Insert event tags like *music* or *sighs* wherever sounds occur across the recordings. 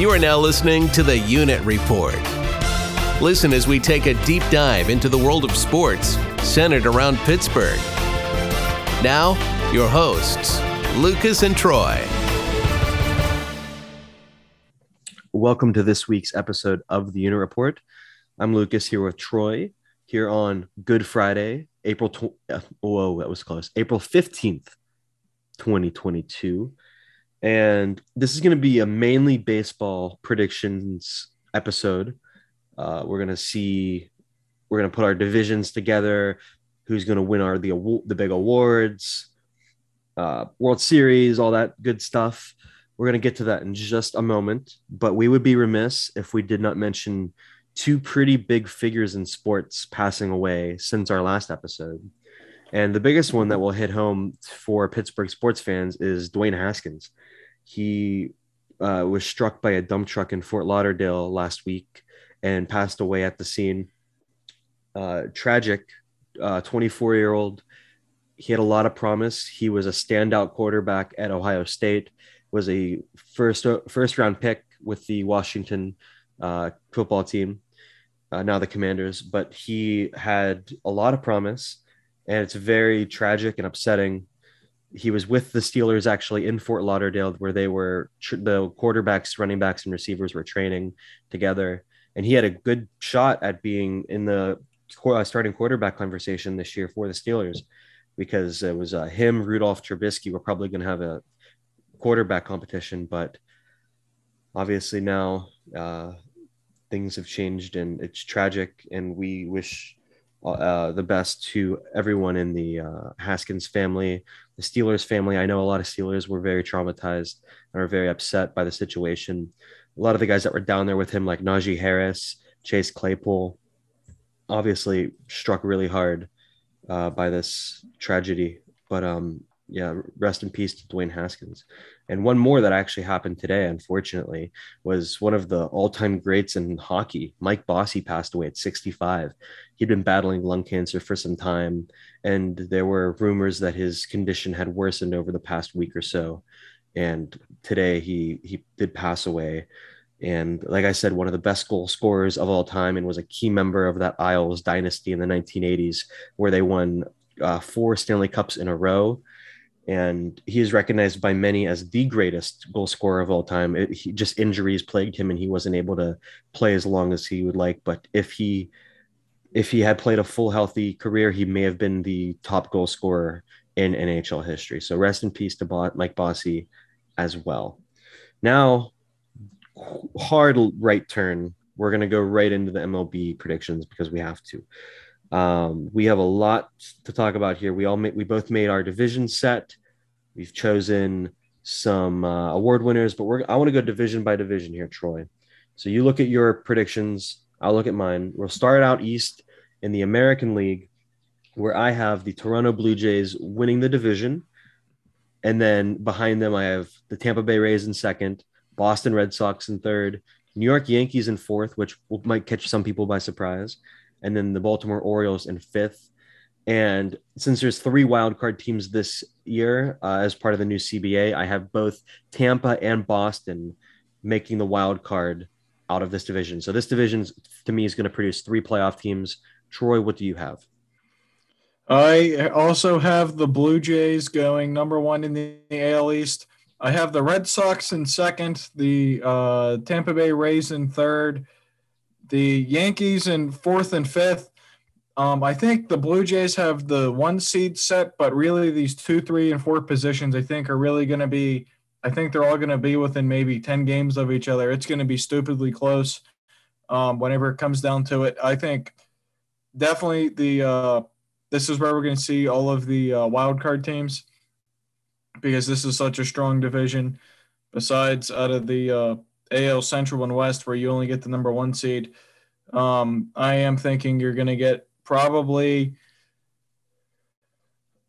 You are now listening to the Unit Report. Listen as we take a deep dive into the world of sports centered around Pittsburgh. Now, your hosts, Lucas and Troy. Welcome to this week's episode of the Unit Report. I'm Lucas here with Troy here on Good Friday, April. Tw- uh, whoa, that was close. April 15th, 2022. And this is going to be a mainly baseball predictions episode. Uh, we're going to see, we're going to put our divisions together, who's going to win our the the big awards, uh, World Series, all that good stuff. We're going to get to that in just a moment, but we would be remiss if we did not mention two pretty big figures in sports passing away since our last episode. And the biggest one that will hit home for Pittsburgh sports fans is Dwayne Haskins. He uh, was struck by a dump truck in Fort Lauderdale last week and passed away at the scene. Uh, tragic, 24 uh, year old. He had a lot of promise. He was a standout quarterback at Ohio State. Was a first first round pick with the Washington uh, football team, uh, now the Commanders. But he had a lot of promise, and it's very tragic and upsetting. He was with the Steelers actually in Fort Lauderdale, where they were tr- the quarterbacks, running backs, and receivers were training together, and he had a good shot at being in the uh, starting quarterback conversation this year for the Steelers because it was uh, him, Rudolph Trubisky. We're probably going to have a quarterback competition, but obviously now uh, things have changed and it's tragic and we wish uh, the best to everyone in the uh, Haskins family, the Steelers family. I know a lot of Steelers were very traumatized and are very upset by the situation. A lot of the guys that were down there with him, like Najee Harris, Chase Claypool, obviously struck really hard uh, by this tragedy. But um, yeah, rest in peace to Dwayne Haskins. And one more that actually happened today, unfortunately, was one of the all-time greats in hockey. Mike Bossy passed away at 65. He'd been battling lung cancer for some time, and there were rumors that his condition had worsened over the past week or so. And today he he did pass away. And like I said, one of the best goal scorers of all time, and was a key member of that Isles dynasty in the 1980s, where they won uh, four Stanley Cups in a row and he is recognized by many as the greatest goal scorer of all time. It, he, just injuries plagued him, and he wasn't able to play as long as he would like. But if he if he had played a full healthy career, he may have been the top goal scorer in NHL history. So rest in peace to Mike Bossy as well. Now, hard right turn. We're gonna go right into the MLB predictions because we have to. Um, we have a lot to talk about here. We all made, we both made our division set. We've chosen some uh, award winners, but we're I want to go division by division here, Troy. So you look at your predictions. I'll look at mine. We'll start out east in the American League, where I have the Toronto Blue Jays winning the division, and then behind them I have the Tampa Bay Rays in second, Boston Red Sox in third, New York Yankees in fourth, which might catch some people by surprise, and then the Baltimore Orioles in fifth. And since there's three wildcard teams this year uh, as part of the new CBA, I have both Tampa and Boston making the wild card out of this division. So this division to me is going to produce three playoff teams. Troy, what do you have? I also have the Blue Jays going number one in the AL East. I have the Red Sox in second, the uh, Tampa Bay Rays in third, the Yankees in fourth and fifth. Um, I think the Blue Jays have the one seed set, but really these two, three, and four positions I think are really going to be. I think they're all going to be within maybe ten games of each other. It's going to be stupidly close. Um, whenever it comes down to it, I think definitely the uh, this is where we're going to see all of the uh, wild card teams because this is such a strong division. Besides, out of the uh, AL Central and West, where you only get the number one seed, um, I am thinking you're going to get probably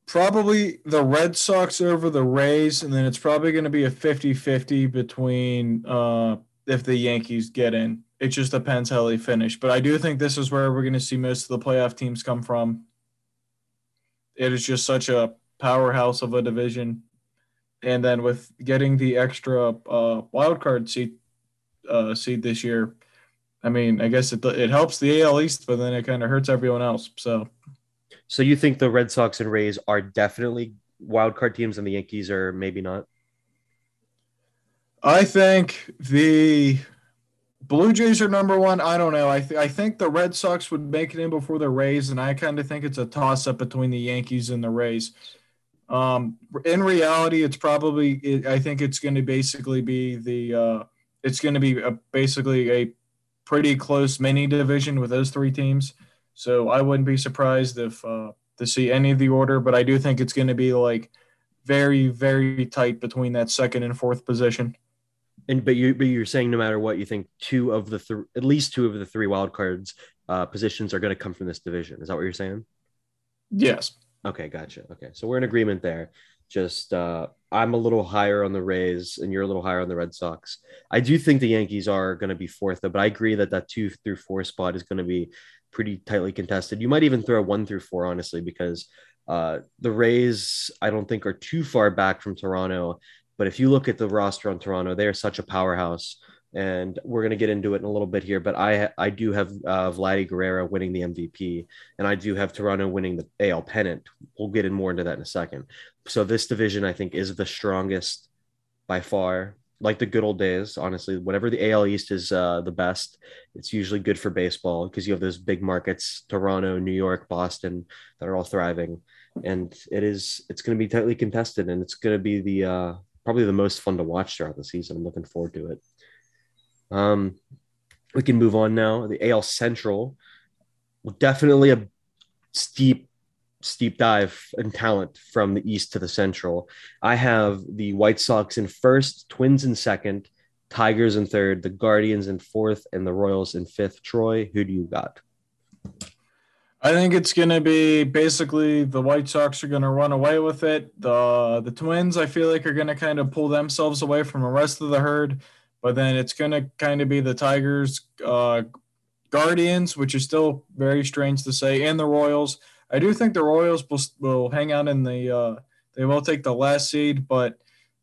probably the Red Sox over the Rays, and then it's probably going to be a 50-50 between uh, if the Yankees get in. It just depends how they finish. But I do think this is where we're going to see most of the playoff teams come from. It is just such a powerhouse of a division. And then with getting the extra uh, wild card seat uh, seed this year. I mean, I guess it it helps the AL East, but then it kind of hurts everyone else. So, so you think the Red Sox and Rays are definitely wild card teams, and the Yankees are maybe not? I think the Blue Jays are number one. I don't know. I th- I think the Red Sox would make it in before the Rays, and I kind of think it's a toss up between the Yankees and the Rays. Um, in reality, it's probably. It, I think it's going to basically be the. Uh, it's going to be a, basically a pretty close mini division with those three teams. So I wouldn't be surprised if uh, to see any of the order, but I do think it's going to be like very very tight between that second and fourth position. And but you but you're saying no matter what, you think two of the three, at least two of the three wild cards uh, positions are going to come from this division. Is that what you're saying? Yes. Okay, gotcha. Okay, so we're in agreement there. Just uh, I'm a little higher on the Rays, and you're a little higher on the Red Sox. I do think the Yankees are going to be fourth, though, but I agree that that two through four spot is going to be pretty tightly contested. You might even throw one through four, honestly, because uh, the Rays I don't think are too far back from Toronto, but if you look at the roster on Toronto, they are such a powerhouse. And we're going to get into it in a little bit here, but I I do have uh, Vladdy Guerrero winning the MVP, and I do have Toronto winning the AL pennant. We'll get in more into that in a second. So this division, I think, is the strongest by far. Like the good old days, honestly. Whenever the AL East is uh, the best, it's usually good for baseball because you have those big markets, Toronto, New York, Boston, that are all thriving, and it is it's going to be tightly contested, and it's going to be the uh, probably the most fun to watch throughout the season. I'm looking forward to it. Um, we can move on now. The AL Central, definitely a steep, steep dive in talent from the East to the Central. I have the White Sox in first, Twins in second, Tigers in third, the Guardians in fourth, and the Royals in fifth. Troy, who do you got? I think it's going to be basically the White Sox are going to run away with it. The the Twins, I feel like, are going to kind of pull themselves away from the rest of the herd. But then it's going to kind of be the Tigers, uh, Guardians, which is still very strange to say, and the Royals. I do think the Royals will, will hang out in the. Uh, they will take the last seed, but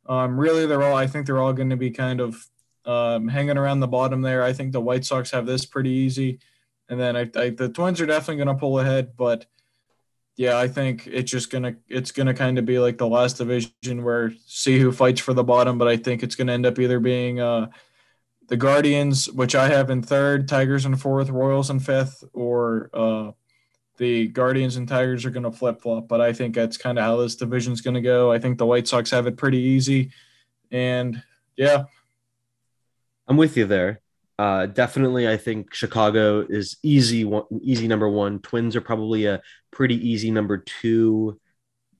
um, really they're all. I think they're all going to be kind of um, hanging around the bottom there. I think the White Sox have this pretty easy. And then I, I the Twins are definitely going to pull ahead, but yeah, I think it's just gonna it's gonna kind of be like the last division where see who fights for the bottom. But I think it's gonna end up either being uh, the Guardians, which I have in third, Tigers in fourth, Royals in fifth, or uh, the Guardians and Tigers are gonna flip flop. But I think that's kind of how this division's gonna go. I think the White Sox have it pretty easy, and yeah, I'm with you there. Uh, definitely, I think Chicago is easy one, easy number one. Twins are probably a pretty easy number two.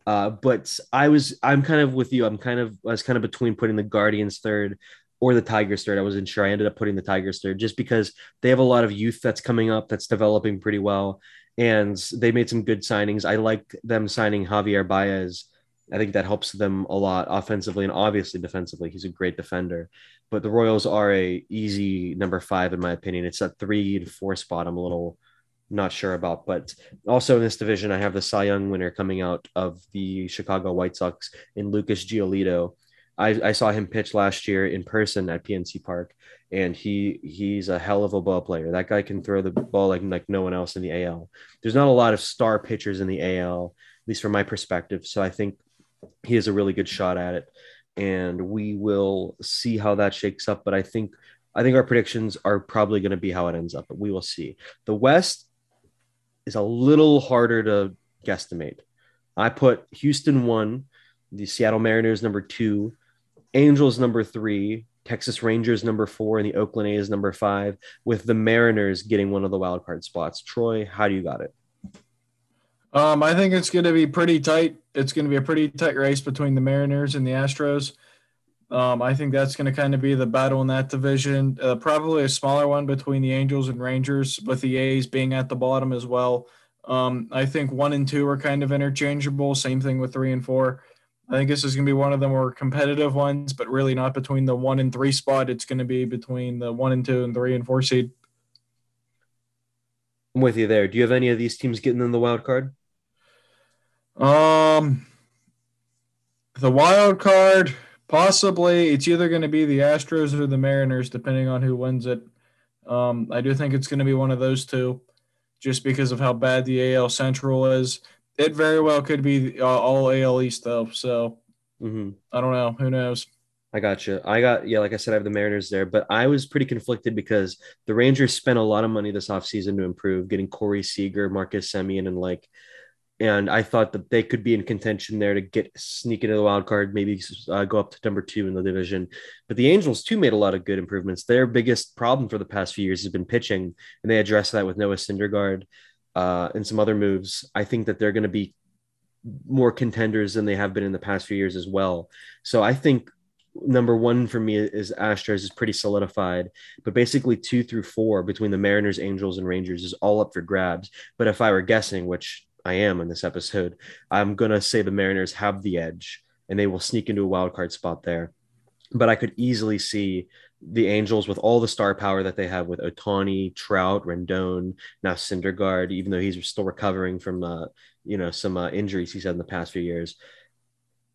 Uh, but I was I'm kind of with you. I'm kind of I was kind of between putting the Guardians third or the Tigers third. I wasn't sure. I ended up putting the Tigers third just because they have a lot of youth that's coming up that's developing pretty well, and they made some good signings. I like them signing Javier Baez I think that helps them a lot offensively and obviously defensively. He's a great defender. But the Royals are a easy number five in my opinion. It's that three to four spot. I'm a little not sure about. But also in this division, I have the Cy Young winner coming out of the Chicago White Sox in Lucas Giolito. I, I saw him pitch last year in person at PNC Park, and he he's a hell of a ball player. That guy can throw the ball like like no one else in the AL. There's not a lot of star pitchers in the AL, at least from my perspective. So I think he has a really good shot at it, and we will see how that shakes up. But I think I think our predictions are probably going to be how it ends up, but we will see. The West is a little harder to guesstimate. I put Houston one, the Seattle Mariners number two, Angels number three, Texas Rangers number four, and the Oakland A's number five, with the Mariners getting one of the wild card spots. Troy, how do you got it? Um, I think it's going to be pretty tight. It's going to be a pretty tight race between the Mariners and the Astros. Um, I think that's going to kind of be the battle in that division. Uh, probably a smaller one between the Angels and Rangers, with the A's being at the bottom as well. Um, I think one and two are kind of interchangeable. Same thing with three and four. I think this is going to be one of the more competitive ones, but really not between the one and three spot. It's going to be between the one and two and three and four seed. I'm with you there. Do you have any of these teams getting in the wild card? Um, the wild card, Possibly, it's either going to be the Astros or the Mariners, depending on who wins it. Um, I do think it's going to be one of those two, just because of how bad the AL Central is. It very well could be uh, all AL East though. So Mm-hmm. I don't know. Who knows? I got you. I got yeah, like I said, I have the Mariners there, but I was pretty conflicted because the Rangers spent a lot of money this offseason to improve, getting Corey Seager, Marcus Semien, and like, and I thought that they could be in contention there to get sneak into the wild card, maybe uh, go up to number two in the division. But the Angels too made a lot of good improvements. Their biggest problem for the past few years has been pitching, and they addressed that with Noah Syndergaard uh, and some other moves. I think that they're going to be more contenders than they have been in the past few years as well. So I think number one for me is Astros is pretty solidified, but basically two through four between the Mariners, Angels, and Rangers is all up for grabs. But if I were guessing, which I am in this episode, I'm gonna say the Mariners have the edge and they will sneak into a wild card spot there. But I could easily see the Angels with all the star power that they have with Ohtani, Trout, Rendon, now Syndergaard, even though he's still recovering from uh, you know some uh, injuries he's had in the past few years.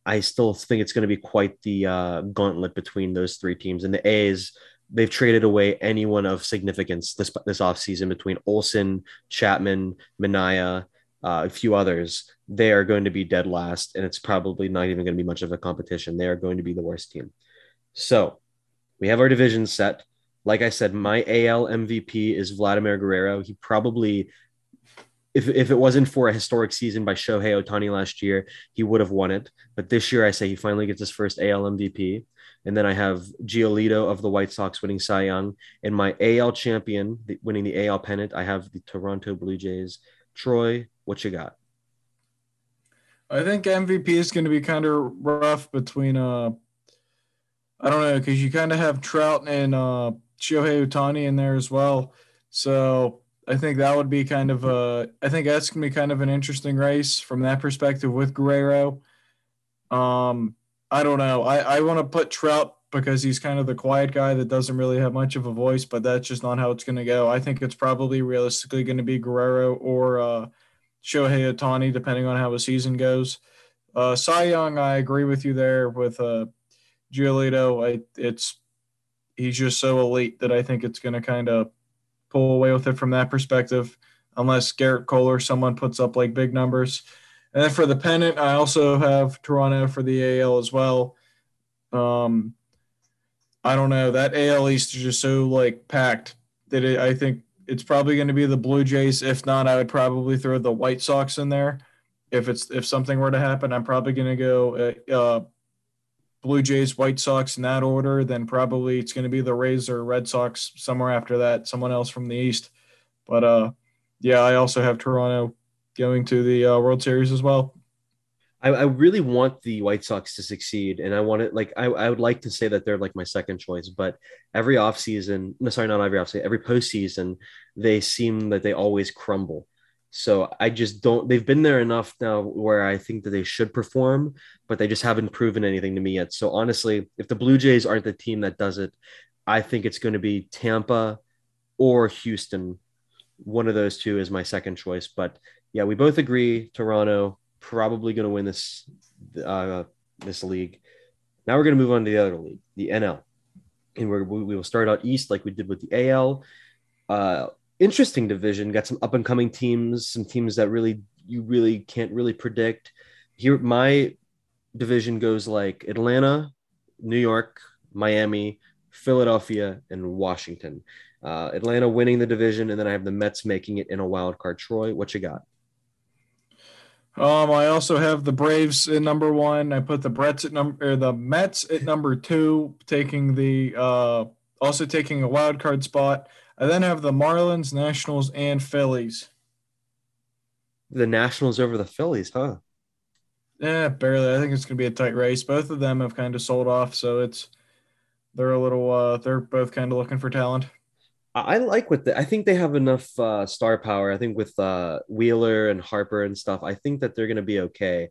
I still think it's going to be quite the uh, gauntlet between those three teams. And the A's, they've traded away anyone of significance this this offseason between Olson, Chapman, Manaea, uh, a few others. They are going to be dead last, and it's probably not even going to be much of a competition. They are going to be the worst team. So we have our division set. Like I said, my AL MVP is Vladimir Guerrero. He probably if, if it wasn't for a historic season by Shohei Ohtani last year, he would have won it. But this year, I say he finally gets his first AL MVP. And then I have Giolito of the White Sox winning Cy Young. And my AL champion winning the AL pennant, I have the Toronto Blue Jays. Troy, what you got? I think MVP is going to be kind of rough between, uh, I don't know, because you kind of have Trout and uh, Shohei Ohtani in there as well. So I think that would be kind of a. I think that's gonna be kind of an interesting race from that perspective with Guerrero. Um, I don't know. I I want to put Trout because he's kind of the quiet guy that doesn't really have much of a voice, but that's just not how it's gonna go. I think it's probably realistically to be Guerrero or uh, Shohei Ohtani, depending on how the season goes. Uh, Cy Young, I agree with you there with uh, Giolito. I it's he's just so elite that I think it's to kind of pull away with it from that perspective, unless Gerrit Cole or someone puts up like big numbers. And then for the pennant, I also have Toronto for the AL as well. Um, I don't know. That AL East is just so like packed that it, I think it's probably going to be the Blue Jays. If not, I would probably throw the White Sox in there. If it's if something were to happen, I'm probably going to go uh, uh, Blue Jays, White Sox in that order. Then probably it's going to be the Rays or Red Sox somewhere after that. Someone else from the East. But uh, yeah, I also have Toronto going to the uh, World Series as well. I, I, really want the White Sox to succeed, and I want it like I, I would like to say that they're like my second choice, but every offseason, no, sorry, not every offseason, every postseason, they seem that they always crumble. So I just don't. They've been there enough now where I think that they should perform, but they just haven't proven anything to me yet. So honestly, if the Blue Jays aren't the team that does it, I think it's going to be Tampa or Houston. One of those two is my second choice. But yeah, we both agree Toronto probably going to win this uh, this league. Now we're going to move on to the other league, the NL, and we're, we will start out east like we did with the AL. Uh, interesting division. Got some up and coming teams, some teams that really you really can't really predict. Here, my division goes like Atlanta, New York, Miami, Philadelphia, and Washington. Uh, Atlanta winning the division, and then I have the Mets making it in a wild card. Troy, what you got? Um, I also have the Braves at number one. I put the Brets at number, the Mets at number two, taking the uh, also taking a wild card spot. I then have the Marlins, Nationals, and Phillies. The Nationals over the Phillies, huh? Yeah, barely. I think it's going to be a tight race. Both of them have kind of sold off, so it's they're a little. Uh, they're both kind of looking for talent. I like what the, I think they have enough uh, star power. I think with uh, Wheeler and Harper and stuff, I think that they're going to be okay.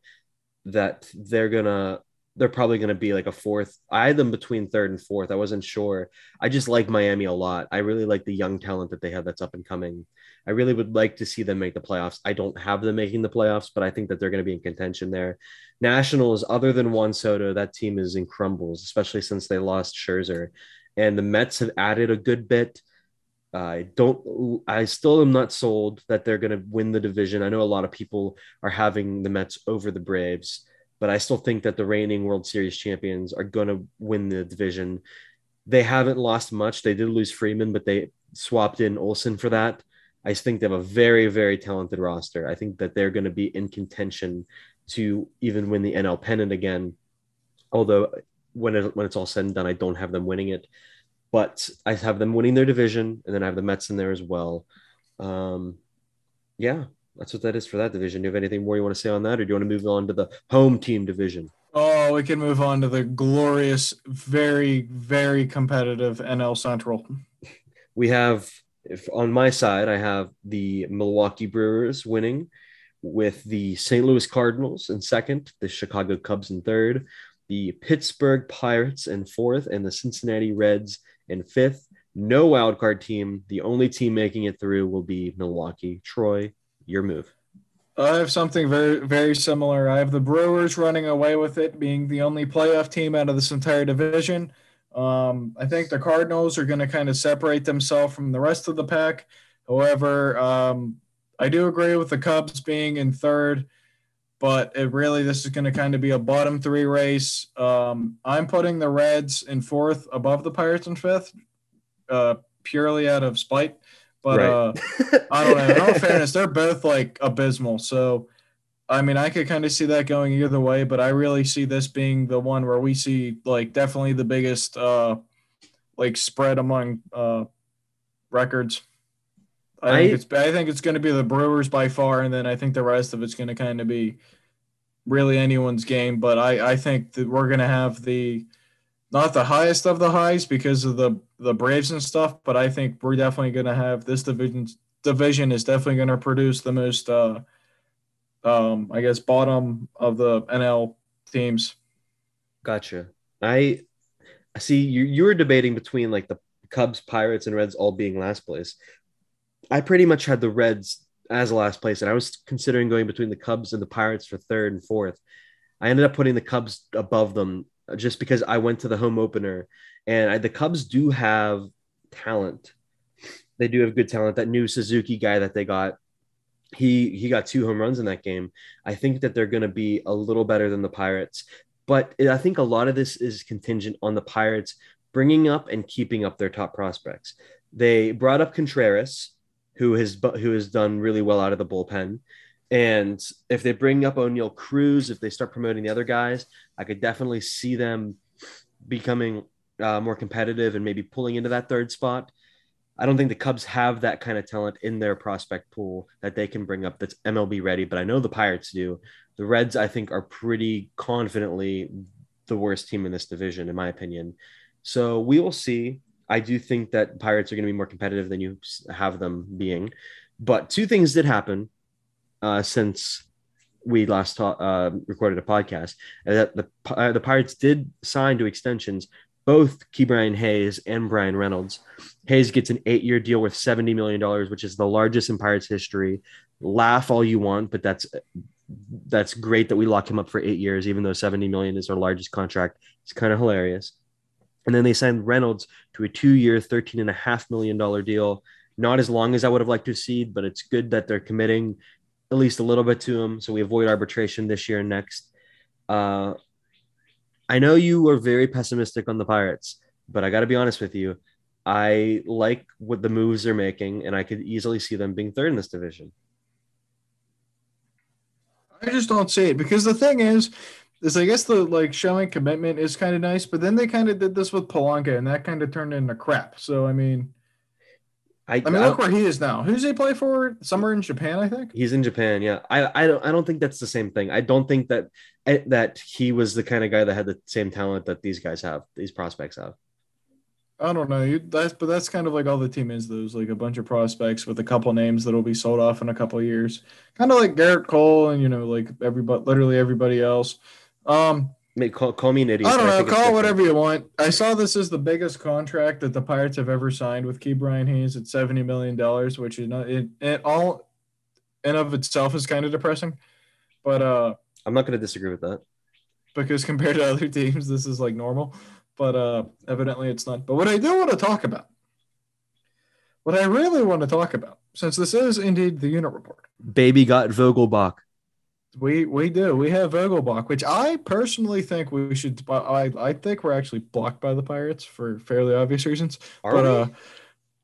That they're gonna they're probably going to be like a fourth. I had them between third and fourth. I wasn't sure. I just like Miami a lot. I really like the young talent that they have that's up and coming. I really would like to see them make the playoffs. I don't have them making the playoffs, but I think that they're going to be in contention there. Nationals, other than Juan Soto, that team is in crumbles, especially since they lost Scherzer. And the Mets have added a good bit. I don't, I still am not sold that they're going to win the division. I know a lot of people are having the Mets over the Braves but I still think that the reigning World Series champions are going to win the division. They haven't lost much. They did lose Freeman, but they swapped in Olson for that. I think they have a very, very talented roster. I think that they're going to be in contention to even win the NL pennant again. Although when it, when it's all said and done, I don't have them winning it, but I have them winning their division, and then I have the Mets in there as well. Um, yeah, that's what that is for that division. Do you have anything more you want to say on that, or do you want to move on to the home team division? Oh, we can move on to the glorious, very, very competitive NL Central. *laughs* We have, if on my side, I have the Milwaukee Brewers winning, with the St. Louis Cardinals in second, the Chicago Cubs in third, the Pittsburgh Pirates in fourth, and the Cincinnati Reds in fifth. No wildcard team. The only team making it through will be Milwaukee. Troy, your move. I have something very, very similar. I have the Brewers running away with it, being the only playoff team out of this entire division. Um, I think the Cardinals are going to kind of separate themselves from the rest of the pack. However, um, I do agree with the Cubs being in third, but it really this is going to kind of be a bottom three race. Um, I'm putting the Reds in fourth, above the Pirates in fifth, uh, purely out of spite. But right. uh, I don't know. In all fairness, they're both like abysmal. So, I mean, I could kind of see that going either way, but I really see this being the one where we see like definitely the biggest uh, like spread among uh, records. I, I think it's I think it's going to be the Brewers by far, and then I think the rest of it's going to kind of be really anyone's game. But I I think that we're going to have the not the highest of the highs because of the the Braves and stuff, but I think we're definitely going to have this division division is definitely going to produce the most uh um I guess bottom of the NL teams. Gotcha. I see you you were debating between like the Cubs, Pirates and Reds all being last place. I pretty much had the Reds as last place and I was considering going between the Cubs and the Pirates for third and fourth. I ended up putting the Cubs above them just because I went to the home opener and I, the Cubs do have talent. They do have good talent. That new Suzuki guy that they got, he he got two home runs in that game. I think that they're going to be a little better than the Pirates, but I think a lot of this is contingent on the Pirates bringing up and keeping up their top prospects. They brought up Contreras, who has who has done really well out of the bullpen. And if they bring up Oneil Cruz, if they start promoting the other guys, I could definitely see them becoming uh, more competitive and maybe pulling into that third spot. I don't think the Cubs have that kind of talent in their prospect pool that they can bring up that's MLB ready, but I know the Pirates do. The Reds, I think, are pretty confidently the worst team in this division, in my opinion. So we will see. I do think that Pirates are going to be more competitive than you have them being. But two things did happen uh, since we last ta- uh, recorded a podcast that the uh, the Pirates did sign to extensions both Ke'Bryan Hayes and Bryan Reynolds. Hayes gets an eight-year deal worth seventy million dollars, which is the largest in Pirates history. Laugh all you want, but that's that's great that we lock him up for eight years, even though seventy million is our largest contract. It's kind of hilarious. And then they signed Reynolds to a and a half million dollar deal. Not as long as I would have liked to see, but it's good that they're committing at least a little bit to him, so we avoid arbitration this year and next. Uh, I know you were very pessimistic on the Pirates, but I got to be honest with you. I like what the moves they're making, and I could easily see them being third in this division. I just don't see it because the thing is, is I guess the like showing commitment is kind of nice, but then they kind of did this with Polanco, and that kind of turned into crap. So I mean, I, I mean, look where he is now. Who's he play for? Somewhere in Japan, I think. He's in Japan. Yeah, I, I don't, I don't think that's the same thing. I don't think that eh, that he was the kind of guy that had the same talent that these guys have. These prospects have. I don't know. You, that's but that's kind of like all the team is. Those like a bunch of prospects with a couple names that'll be sold off in a couple years. Kind of like Gerrit Cole and you know like everybody, literally everybody else. Um, Make, call, call me an idiot. I don't know. think it's Call it whatever you want. I saw this as the biggest contract that the Pirates have ever signed with Ke'Bryan Hayes at seventy million dollars, which is not it, it. All in of itself is kind of depressing, but uh, I'm not going to disagree with that. because compared to other *laughs* teams, this is like normal. But uh, evidently, it's not. But what I do want to talk about, what I really want to talk about, since this is indeed the unit report, Baby got Vogelbach. We we do we have Vogelbach, which I personally think we should. I I think we're actually blocked by the Pirates for fairly obvious reasons. Are but we? uh,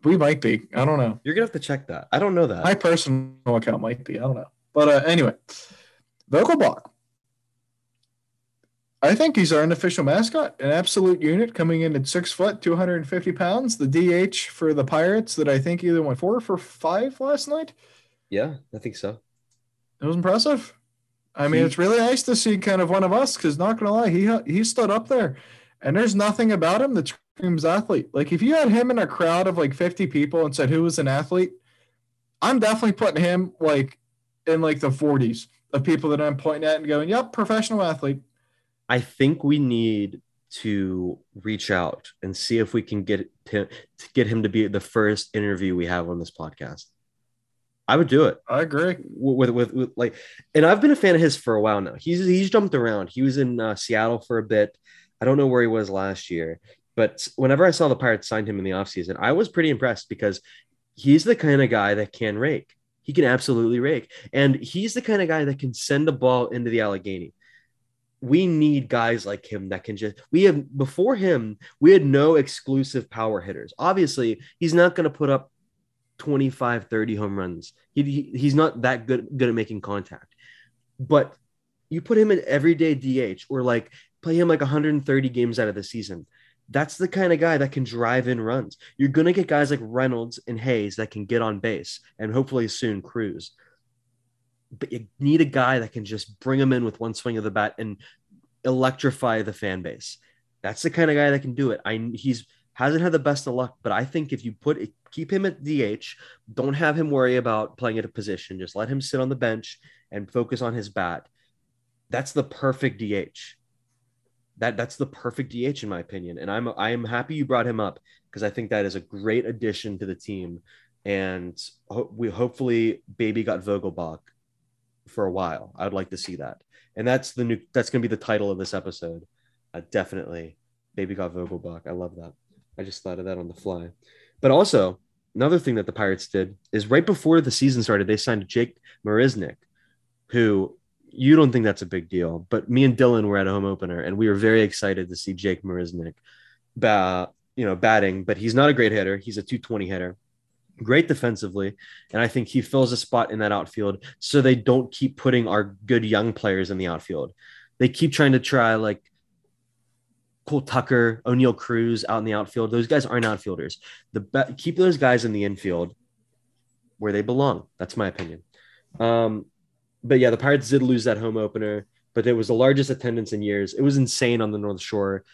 we might be. I don't know. You're gonna have to check that. I don't know that. My personal account might be. I don't know. But uh, anyway, Vogelbach. I think he's our unofficial mascot, an absolute unit coming in at six foot, 250 pounds. The DH for the Pirates that I think either went four for five last night. yeah, I think so. It was impressive. I mean, He- it's really nice to see kind of one of us because, not gonna lie, he he stood up there, and there's nothing about him that screams athlete. Like if you had him in a crowd of like 50 people and said who was an athlete, I'm definitely putting him like in like the 40s of people that I'm pointing at and going, "Yep, professional athlete." I think we need to reach out and see if we can get him to get him to be the first interview we have on this podcast. I would do it I agree. with, with, with like, and I've been a fan of his for a while now. He's he's jumped around. He was in uh, Seattle for a bit. I don't know where he was last year, but whenever I saw the Pirates signed him in the offseason, I was pretty impressed because he's the kind of guy that can rake. He can absolutely rake, and he's the kind of guy that can send the ball into the Allegheny we need guys like him that can just we have before him we had no exclusive power hitters obviously he's not going to put up 25 30 home runs. He, he- he's not that good good at making contact. But you put him in everyday dh or like play him like 130 games out of the season. That's the kind of guy that can drive in runs. You're going to get guys like reynolds and hayes that can get on base and hopefully soon cruz but you need a guy that can just bring him in with one swing of the bat and electrify the fan base. That's the kind of guy that can do it. I he's hasn't had the best of luck, but I think if you put keep him at DH, don't have him worry about playing at a position. Just let him sit on the bench and focus on his bat. That's the perfect DH. That that's the perfect DH in my opinion, and I'm I am happy you brought him up because I think that is a great addition to the team, and ho- we hopefully baby got Vogelbach for a while. I would like to see that. And that's the new that's gonna be the title of this episode. Uh, definitely. Baby got Vogelbach. I love that. I just thought of that on the fly. But also, another thing that the Pirates did is right before the season started, they signed Jake Marisnick, who you don't think that's a big deal, but me and Dylan were at a home opener and we were very excited to see Jake Marisnick you know, batting, but he's not a great hitter. He's a 220 hitter great defensively, and I think he fills a spot in that outfield so they don't keep putting our good young players in the outfield. They keep trying to try like Cole Tucker, Oneil Cruz out in the outfield. Those guys aren't outfielders. The be- keep those guys in the infield where they belong. That's my opinion. Um, but yeah, the Pirates did lose that home opener, but it was the largest attendance in years. It was insane on the North Shore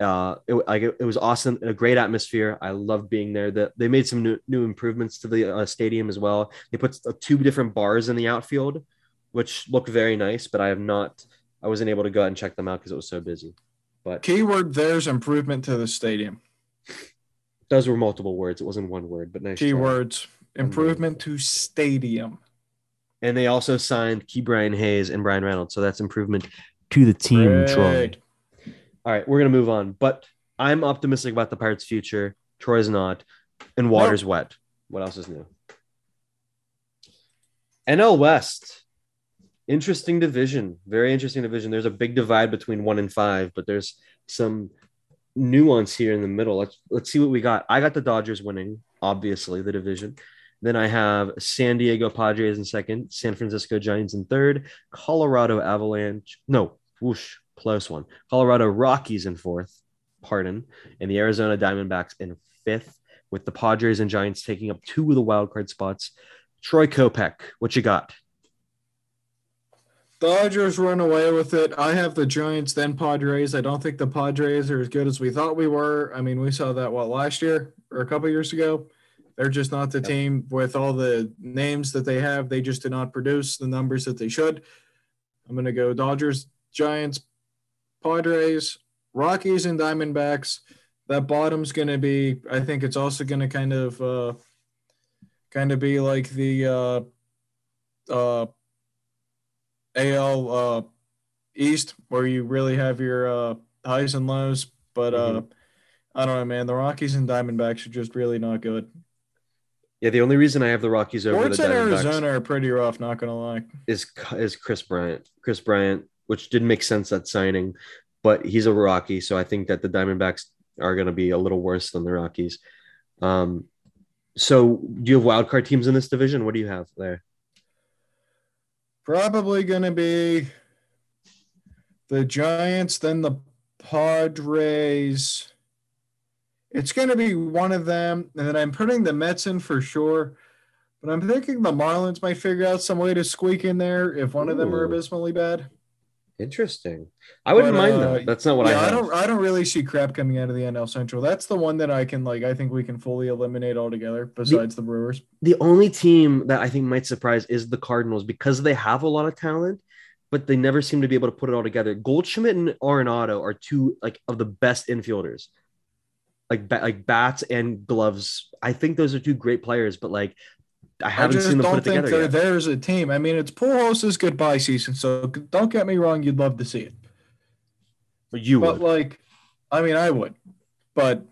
uh it, like it, was awesome a great atmosphere i loved being there that they made some new, new improvements to the uh, stadium as well they put uh, two different bars in the outfield which looked very nice but i have not i wasn't able to go out and check them out because it was so busy but Keyword there's improvement to the stadium. those were multiple words it wasn't one word but nice try. Keywords improvement to stadium. and they also signed Ke'Bryan hayes and Bryan reynolds so that's improvement to the team Troy. All right we're gonna move on but i'm optimistic about the pirates future troy's not and water's wet what else is new nl west interesting division. Very interesting division. There's a big divide between one and five but there's some nuance here in the middle. Let's let's see what we got. I got the dodgers winning obviously the division. Then i have san diego padres in second san francisco giants in third colorado avalanche no whoosh close one. Colorado rockies in fourth pardon and the arizona diamondbacks in fifth with the padres and giants taking up two of the wild card spots. Troy kopech what you got Dodgers run away with it. I have the Giants, then Padres. I don't think the Padres are as good as we thought we were. I mean, we saw that what last year or a couple years ago. They're just not the Yep. team with all the names that they have. They just do not produce the numbers that they should. I'm going to go Dodgers, Giants, Padres, Rockies, and Diamondbacks. That bottom's going to be. I think it's also going to kind of, uh, kind of be like the uh, uh, AL uh, East, where you really have your uh, highs and lows. But uh, Mhm. I don't know, man. The Rockies and Diamondbacks are just really not good. Yeah, the only reason I have the Rockies over Sports the in Diamondbacks Arizona are pretty rough. Not gonna lie. is is Kris Bryant. Kris Bryant, which didn't make sense that signing, but he's a Rocky, so I think that the Diamondbacks are going to be a little worse than the Rockies. Um, so do you have wild card teams in this division? What do you have there? Probably gonna be the Giants, then the Padres. It's gonna be one of them, and then I'm putting the Mets in for sure. But I'm thinking the Marlins might figure out some way to squeak in there if one of them are abysmally bad. Interesting. I wouldn't But, mind uh, that. That's not what yeah, I I, don't. I don't really see crap coming out of the NL Central. That's the one that I can like. I think we can fully eliminate altogether. Besides the Brewers. the only team that I think might surprise is the Cardinals because they have a lot of talent, but they never seem to be able to put it all together. Goldschmidt and Arenado are two like of the best infielders, like ba- like bats and gloves. I think those are two great players, but like I I haven't just seen them don't put it think together they're yet. there as a team. I mean, it's Pujols' goodbye season, so don't get me wrong. You'd love to see it, But you but would. like, I mean, I would, but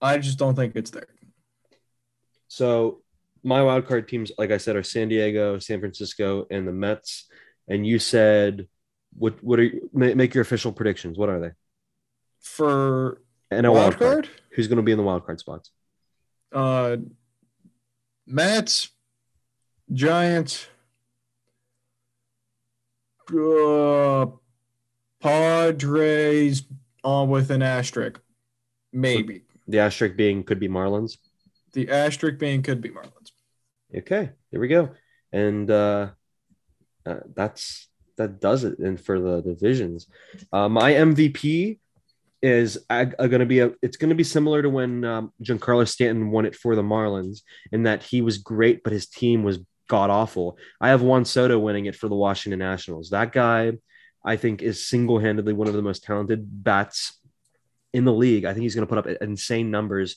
I just don't think it's there. So my wild card teams, like I said, are San Diego, San Francisco, and the Mets. And you said, what? What are you, make your official predictions? What are they? For And a wild wild card. card, Who's going to be in the wild card spots? uh, Mets, Giants, uh, Padres, uh, with an asterisk, maybe. The asterisk being could be Marlins. The asterisk being could be Marlins. Okay, there we go. And uh, uh that's that does it. And for the divisions, uh, my MVP is going to be a. It's going to be similar to when um, Giancarlo Stanton won it for the Marlins, in that he was great, but his team was god awful. I have Juan Soto winning it for the Washington Nationals. That guy, I think, is single handedly one of the most talented bats in the league. I think he's going to put up insane numbers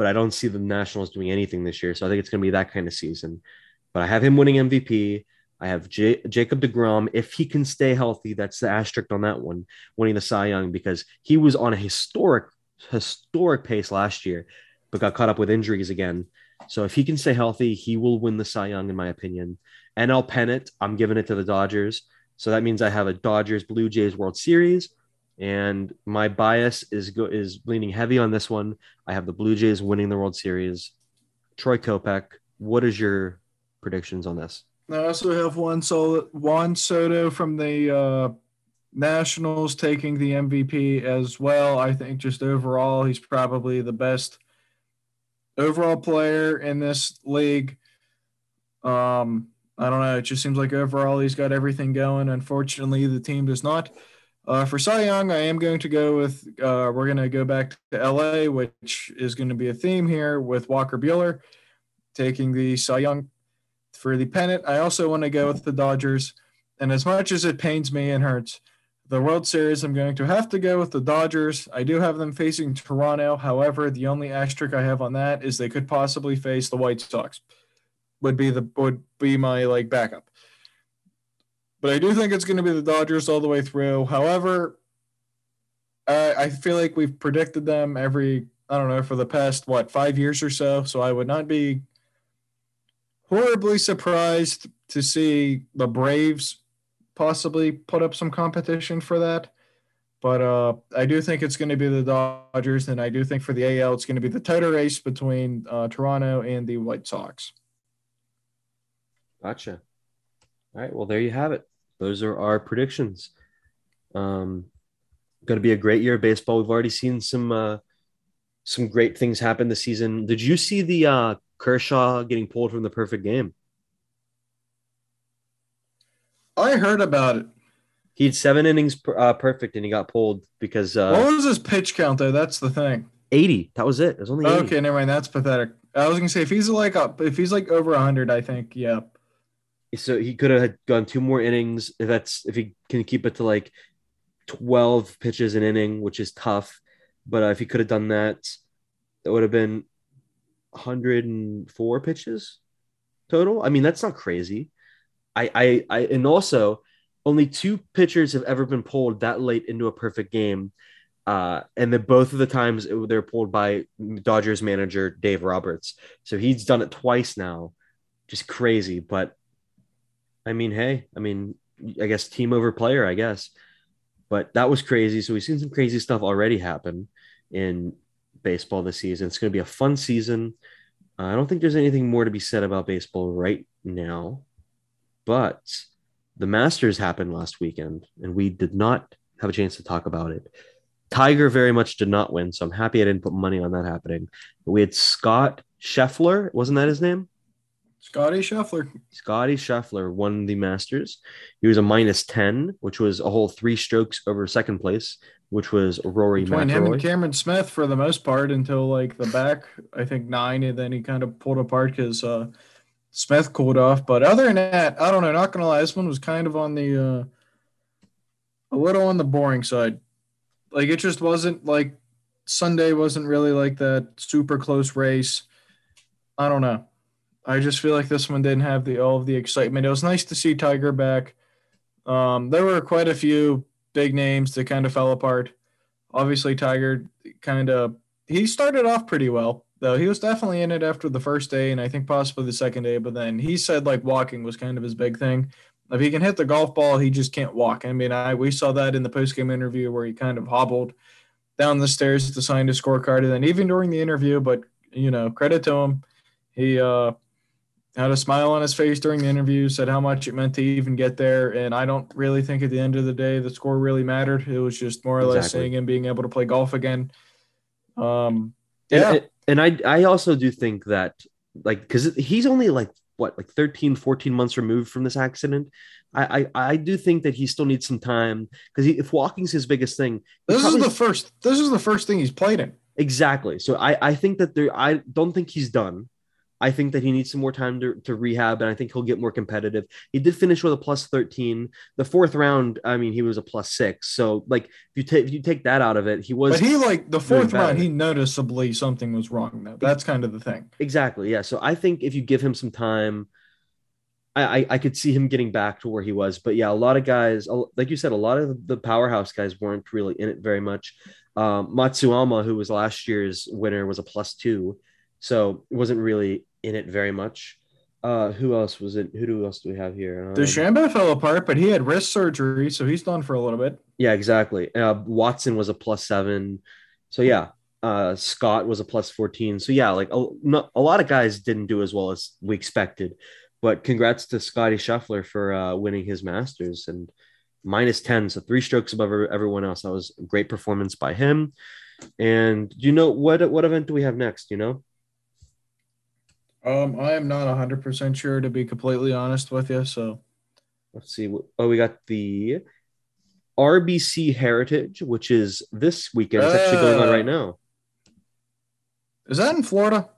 but I don't see the Nationals doing anything this year. So I think it's going to be that kind of season. But I have him winning MVP. I have J- Jacob DeGrom. If he can stay healthy, that's the asterisk on that one, winning the Cy Young because he was on a historic, historic pace last year, but got caught up with injuries again. So if he can stay healthy, he will win the Cy Young, in my opinion. NL pennant, I'm giving it to the Dodgers. So that means I have a Dodgers Blue Jays World Series. And my bias is go- is leaning heavy on this one. I have the Blue Jays winning the World Series. Troy Kopech, what is your predictions on this? I also have one. Sol- Juan Soto from the uh, Nationals taking the MVP as well. I think just overall, he's probably the best overall player in this league. Um, I don't know. It just seems like overall he's got everything going. Unfortunately, the team does not. Uh, for Cy Young, I am going to go with. Uh, we're going to go back to LA, which is going to be a theme here with Walker Buehler taking the Cy Young for the pennant. I also want to go with the Dodgers. And as much as it pains me and hurts, the World Series, I'm going to have to go with the Dodgers. I do have them facing Toronto. However, the only asterisk I have on that is they could possibly face the White Sox. Would be the would be my like backup. But I do think it's going to be the Dodgers all the way through. However, I, I feel like we've predicted them every I don't know for the past what five years or so. So I would not be horribly surprised to see the Braves possibly put up some competition for that. But uh, I do think it's going to be the Dodgers, and I do think for the AL, it's going to be the tighter race between uh, Toronto and the White Sox. Gotcha. All right. Well, there you have it. Those are our predictions. Um, going to be a great year of baseball. We've already seen some uh, some great things happen this season. Did you see the uh, Kershaw getting pulled from the perfect game? I heard about it. He had seven innings per, uh, perfect, and he got pulled because uh, what was his pitch count though? That's the thing. eighty. That was it. It was only 80. Okay, never mind. That's pathetic. I was gonna say if he's like up, if he's like over hundred, I think yeah. So he could have gone two more innings. If that's if he can keep it to like 12 pitches an inning, which is tough. But uh, if he could have done that, that would have been 104 pitches total. I mean, that's not crazy. I, I, I, and also only two pitchers have ever been pulled that late into a perfect game. Uh, and then both of the times it, they're pulled by Dodgers manager Dave Roberts. So he's done it twice now. Just crazy. But I mean, hey, I mean, I guess team over player, I guess. But that was crazy. So we've seen some crazy stuff already happen in baseball this season. It's going to be a fun season. Uh, I don't think there's anything more to be said about baseball right now. But the Masters happened last weekend, and we did not have a chance to talk about it. Tiger very much did not win, so I'm happy I didn't put money on that happening. But we had Scott Scheffler, wasn't that his name? Scottie Scheffler. Scottie Scheffler won the Masters. He was a minus 10, which was a whole three strokes over second place, which was Rory Between him and Cameron Smith for the most part until like the back, I think nine, and then he kind of pulled apart because uh, Smith cooled off. But other than that, I don't know. Not gonna lie, this one was kind of on the uh, a little on the boring side. Like it just wasn't like Sunday wasn't really like that super close race. I don't know. I just feel like this one didn't have the all of the excitement. It was nice to see Tiger back. Um, there were quite a few big names that kind of fell apart. Obviously, Tiger kind of he started off pretty well though. He was definitely in it after the first day, and I think possibly the second day. But then he said like walking was kind of his big thing. If he can hit the golf ball, he just can't walk. I mean, I we saw that in the post game interview where he kind of hobbled down the stairs to sign his scorecard, and then even during the interview. But you know, credit to him, he uh, had a smile on his face during the interview, said how much it meant to even get there. And I don't really think at the end of the day the score really mattered. It was just more or less seeing him being able to play golf again. Um, And- yeah, And, and I I also do think that like because he's only like what like 13 14 months removed from this accident I I, I do think that he still needs some time because if walking's his biggest thing this probably- is the first. This is the first thing he's played in. exactly so I I think that there I don't think he's done I think that he needs some more time to, to rehab, and I think he'll get more competitive. He did finish with a plus 13. The fourth round, I mean, he was a plus six. So, like, if you take if you take that out of it, he was But he like the fourth round, he noticeably something was wrong though. That's kind of the thing. Exactly. Yeah. So I think if you give him some time, I, I I could see him getting back to where he was. But yeah, a lot of guys, like you said, a lot of the powerhouse guys weren't really in it very much. Um, Matsuyama, who was last year's winner, was a plus two, so it wasn't really in it very much. Uh, who else was it? Who do else do we have here? Um, DeChambeau fell apart, but he had wrist surgery, so he's done for a little bit. Yeah, exactly. Uh, Watson was a plus seven. So yeah, uh, Scott was a plus 14. So yeah, like a, not, a lot of guys didn't do as well as we expected. But congrats to Scottie Scheffler for uh, winning his Masters and minus 10. So three strokes above everyone else. That was a great performance by him. And do you know what what event do we have next? You know? Um, I am not hundred percent sure to be completely honest with you. So Let's see. Oh, we got the RBC Heritage, which is this weekend. It's actually going on right now. is that in Florida?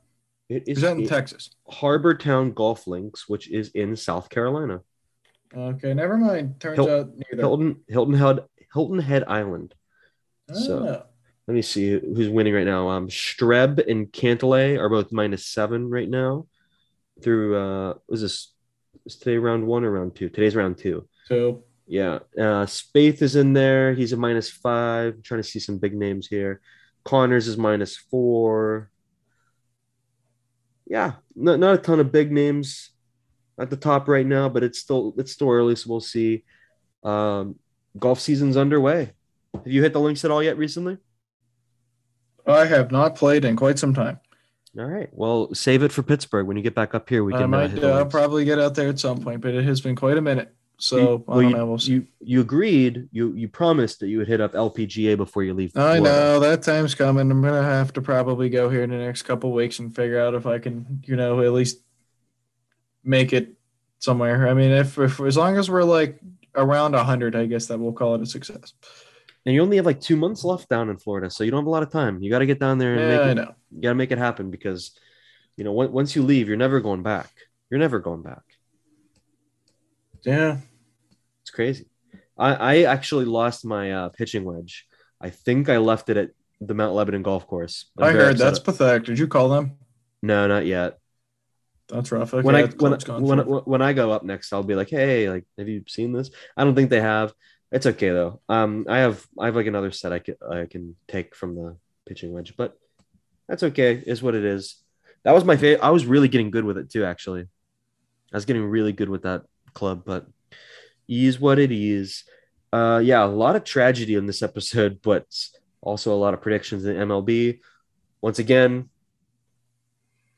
It Is that in Texas? Harbour Town Golf Links, which is in South Carolina. Okay, never mind. Turns Hil- out neither. Hilton Hilton Head Hilton Head Island. so- Ah, Let me see who's winning right now. Um, Streb and Cantlay are both minus seven right now. Through uh, was this is today round one or round two? Today's round two. so Yeah. Uh, Spieth is in there. He's a minus five. I'm trying to see some big names here. Conners is minus four. Yeah, not, not a ton of big names at the top right now, but it's still it's still early, so we'll see. Um, golf season's underway. Have you hit the links at all yet recently? I have not played in quite some time. All right. Well, save it for Pittsburgh when you get back up here. We can. uh, might uh, links. probably get out there at some point, but it has been quite a minute. So You- I well, don't you, know. You you agreed. You you promised that you would hit up LPGA before you leave. I Florida. know that time's coming. I'm gonna have to probably go here in the next couple weeks and figure out if I can, you know, at least make it somewhere. I mean, if, if as long as we're like around hundred, I guess that we'll call it a success. And you only have like two months left down in Florida, so you don't have a lot of time. You got to get down there and Yeah, make I it. know. You got to make it happen because, you know, on- once you leave, you're never going back. You're never going back. Yeah, It's crazy. I, I actually lost my uh, pitching wedge. I think I left it at the Mount Lebanon golf course. I'm I heard that's pathetic. Did you call them? no, not yet. That's rough. Okay, when I when, when, when I go up next, I'll be like, hey, like, have you seen this? I don't think they have. It's okay though. Um, I have I have like another set I can I can take from the pitching wedge, but that's okay. Is what it is. That was my favorite. I was really getting good with it too. Actually, I was getting really good with that club, but is what it is. Uh, yeah, a lot of tragedy in this episode, *laughs* but also a lot of predictions in MLB. Once again,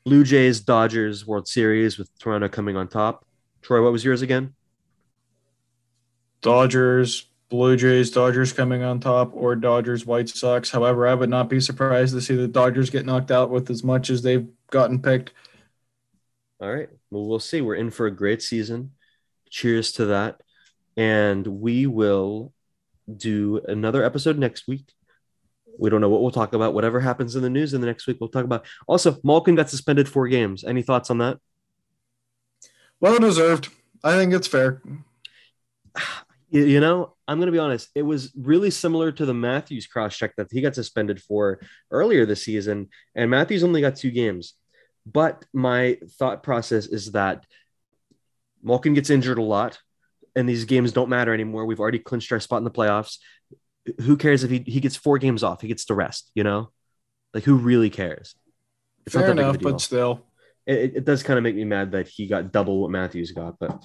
Blue Jays Dodgers World Series with Toronto coming on top. Troy, what was yours again? Dodgers, Blue Jays, Dodgers coming on top, or Dodgers, White Sox. However, I would not be surprised to see the Dodgers get knocked out with as much as they've gotten picked. All right. Well, we'll see. We're in for a great season. Cheers to that. And we will do another episode next week. We don't know what we'll talk about. Whatever happens in the news in the next week, we'll talk about. Also, Malkin got suspended four games. Any thoughts on that? Well deserved. I think it's fair. *sighs* You, know, I'm going to be honest. It was really similar to the Matthews cross check that he got suspended for earlier this season. And Matthews only got two games. But my thought process is that Malkin gets injured a lot, and these games don't matter anymore. We've already clinched our spot in the playoffs. Who cares if he, he gets four games off? He gets the rest, you know? Like, who really cares? It's fair that of a enough, but still. it, it does kind of make me mad that he got double what Matthews got, but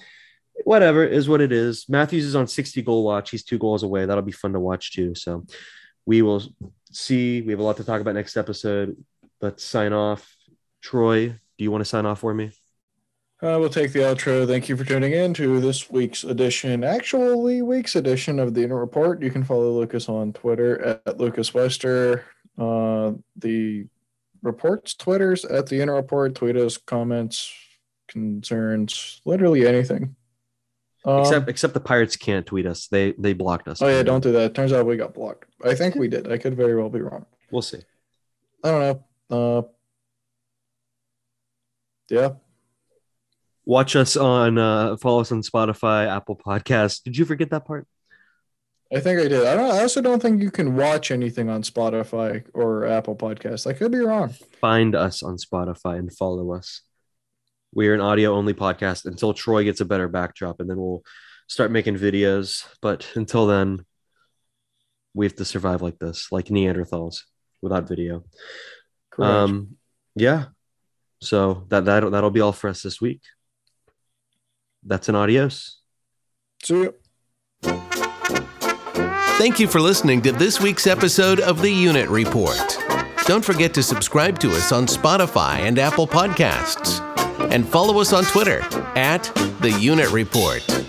whatever is what it is. Matthews is on 60 goal watch. He's two goals away. That'll be fun to watch too. So we will see. We have a lot to talk about next episode. Let's sign off. Troy, do you want to sign off for me? Uh, we'll take the outro. Thank you for tuning in to this week's edition, actually week's edition of the Unit Report. You can follow Lucas on Twitter at Lucas Wester. Uh, the reports Twitters at the Unit Report. Tweet us comments, concerns, literally anything. Um, except except the Pirates can't tweet us. They they blocked us. oh yeah, don't do that. Turns out we got blocked. I think we did. I could very well be wrong. We'll see. I don't know. Uh, yeah. Watch us on uh follow us on Spotify, Apple Podcasts. Did you forget that part? I think I did. I don't. I also don't think you can watch anything on Spotify or Apple Podcasts. I could be wrong. find us on Spotify and follow us. We're an audio only podcast until Troy gets a better backdrop, and then we'll start making videos. But until then, we have to survive like this, like Neanderthals without video. Correct. Um, yeah. So that that that'll be all for us this week. That's an adios. See you. Thank you for listening to this week's episode of The Unit Report. Don't forget to subscribe to us on Spotify and Apple Podcasts. And follow us on Twitter at The Unit Report.